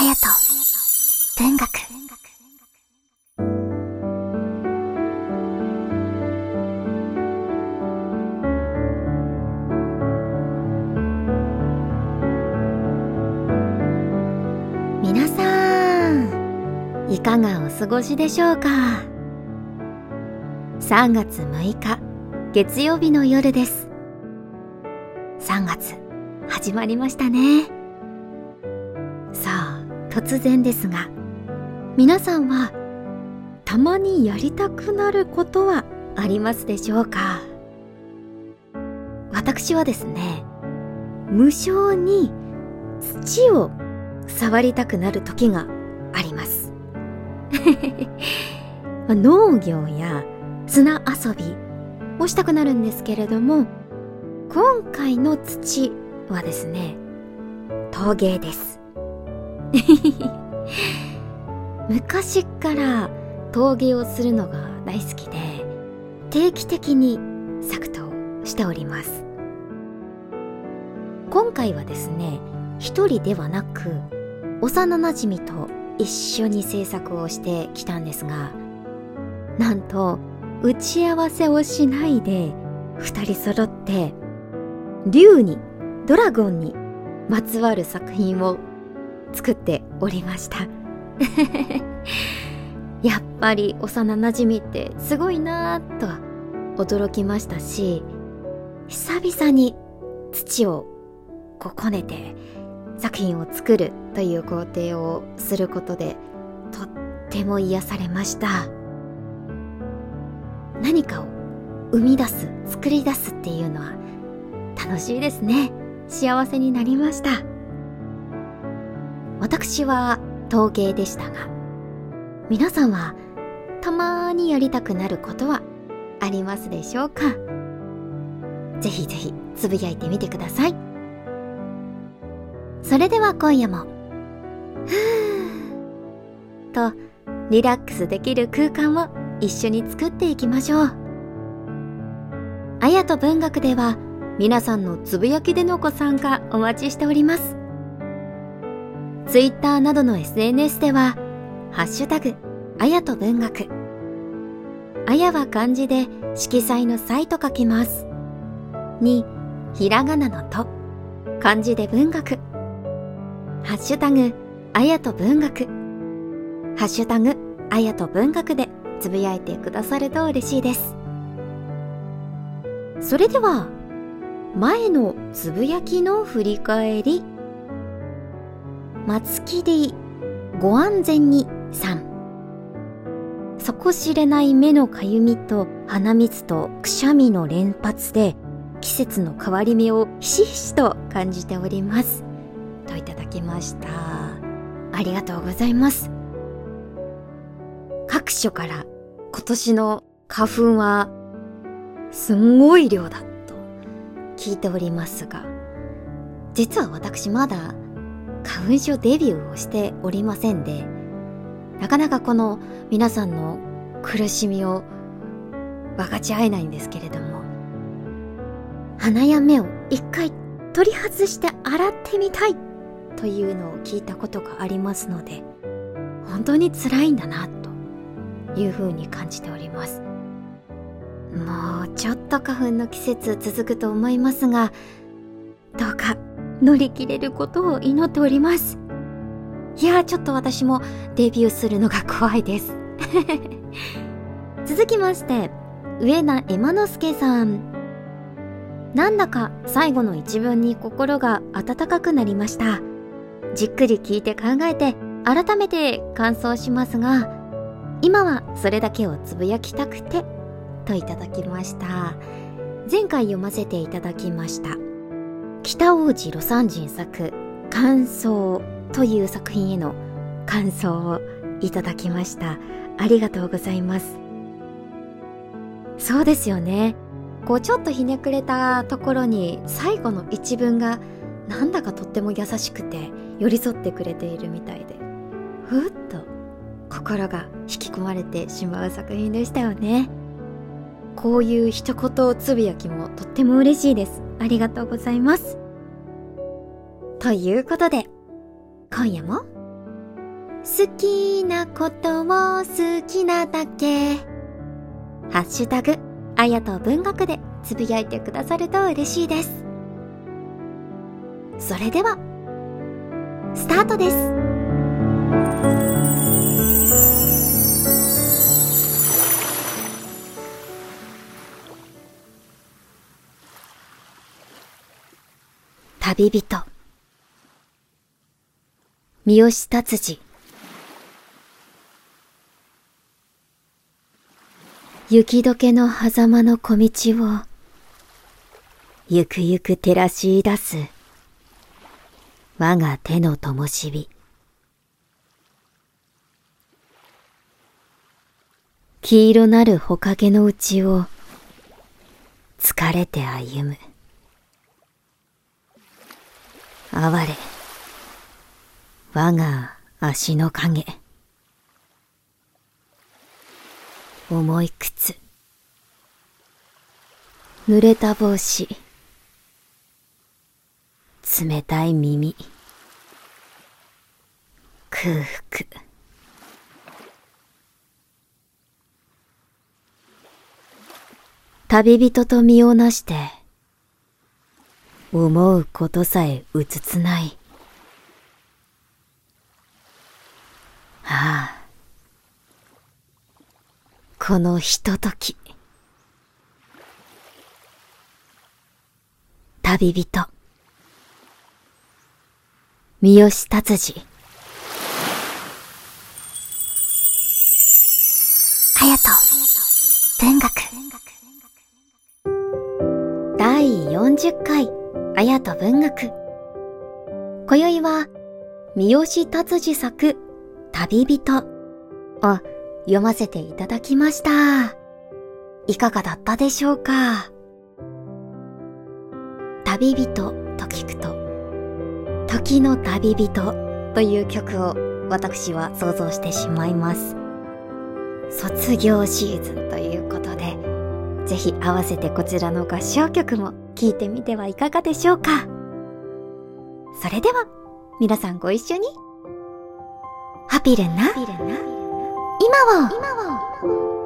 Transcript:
隼人文学。皆さんいかがお過ごしでしょうか？3月6日月曜日の夜です。3月始まりましたね。突然ですが皆さんはたまにやりたくなることはありますでしょうか？私はですね無性に土を触りたくなる時があります。農業や砂遊びをしたくなるんですけれども今回の土はですね陶芸です。昔から陶芸をするのが大好きで定期的に作陶しております。今回はですね一人ではなく幼なじみと一緒に制作をしてきたんですがなんと打ち合わせをしないで二人揃って竜にドラゴンにまつわる作品を作っておりました。やっぱり幼なじみってすごいなぁと驚きましたし久々に土をここねて作品を作るという工程をすることでとっても癒されました。何かを生み出す作り出すっていうのは楽しいですね。幸せになりました。私は陶芸でしたが皆さんはたまにやりたくなることはありますでしょうか？ぜひぜひつぶやいてみてください。それでは今夜もふーとリラックスできる空間を一緒に作っていきましょう。あやと文学では皆さんのつぶやきでのご参加お待ちしております。ツイッターなどの SNS では、ハッシュタグ、あやと文学。あやは漢字で色彩の彩と書きます。に、ひらがなのと、漢字で文学。ハッシュタグ、あやと文学。ハッシュタグ、あやと文学でつぶやいてくださると嬉しいです。それでは、前のつぶやきの振り返り松木でご安全にさん。底知れない目のかゆみと鼻水とくしゃみの連発で季節の変わり目をひしひしと感じております。といただきました。ありがとうございます。各所から今年の花粉はすんごい量だと聞いておりますが実は私まだ花粉症デビューをしておりませんでなかなかこの皆さんの苦しみを分かち合えないんですけれども鼻や目を一回取り外して洗ってみたいというのを聞いたことがありますので本当に辛いんだなというふうに感じております。もうちょっと花粉の季節続くと思いますが、どうか乗り切れることを祈っております。いやちょっと私もデビューするのが怖いです。続きまして、上名エマノスケさん。なんだか最後の一文に心が温かくなりました。じっくり聞いて考えて改めて感想しますが、今はそれだけをつぶやきたくてといただきました前回読ませていただきました北王子魯山人作「感想」という作品への感想をいただきました。ありがとうございます。そうですよね。こうちょっとひねくれたところに最後の一文がなんだかとっても優しくて寄り添ってくれているみたいでふっと心が引き込まれてしまう作品でしたよね。こういう一言つぶやきもとっても嬉しいです。ありがとうございます。ということで、今夜も好きなことを好きなだけ。ハッシュタグ、あやと文学でつぶやいてくださると嬉しいです。それでは、スタートです。旅人。三好達治。雪解けの狭間の小道をゆくゆく照らし出す我が手の灯火。黄色なるほかげのうちを疲れて歩む。哀れ。我が足の影。重い靴。濡れた帽子。冷たい耳。空腹。旅人と身をなして思うことさえうつつないああこのひととき。旅人。三好達治。隼人。文学。第40回、綾と文学。今宵は、三好達治作、旅人を読ませていただきました。いかがだったでしょうか旅人と聞くと、時の旅人という曲を私は想像してしまいます。卒業シーズンということで、ぜひ合わせてこちらの合唱曲も聴いてみてはいかがでしょうかそれでは、皆さんご一緒に。ハピルな。ハピルな今を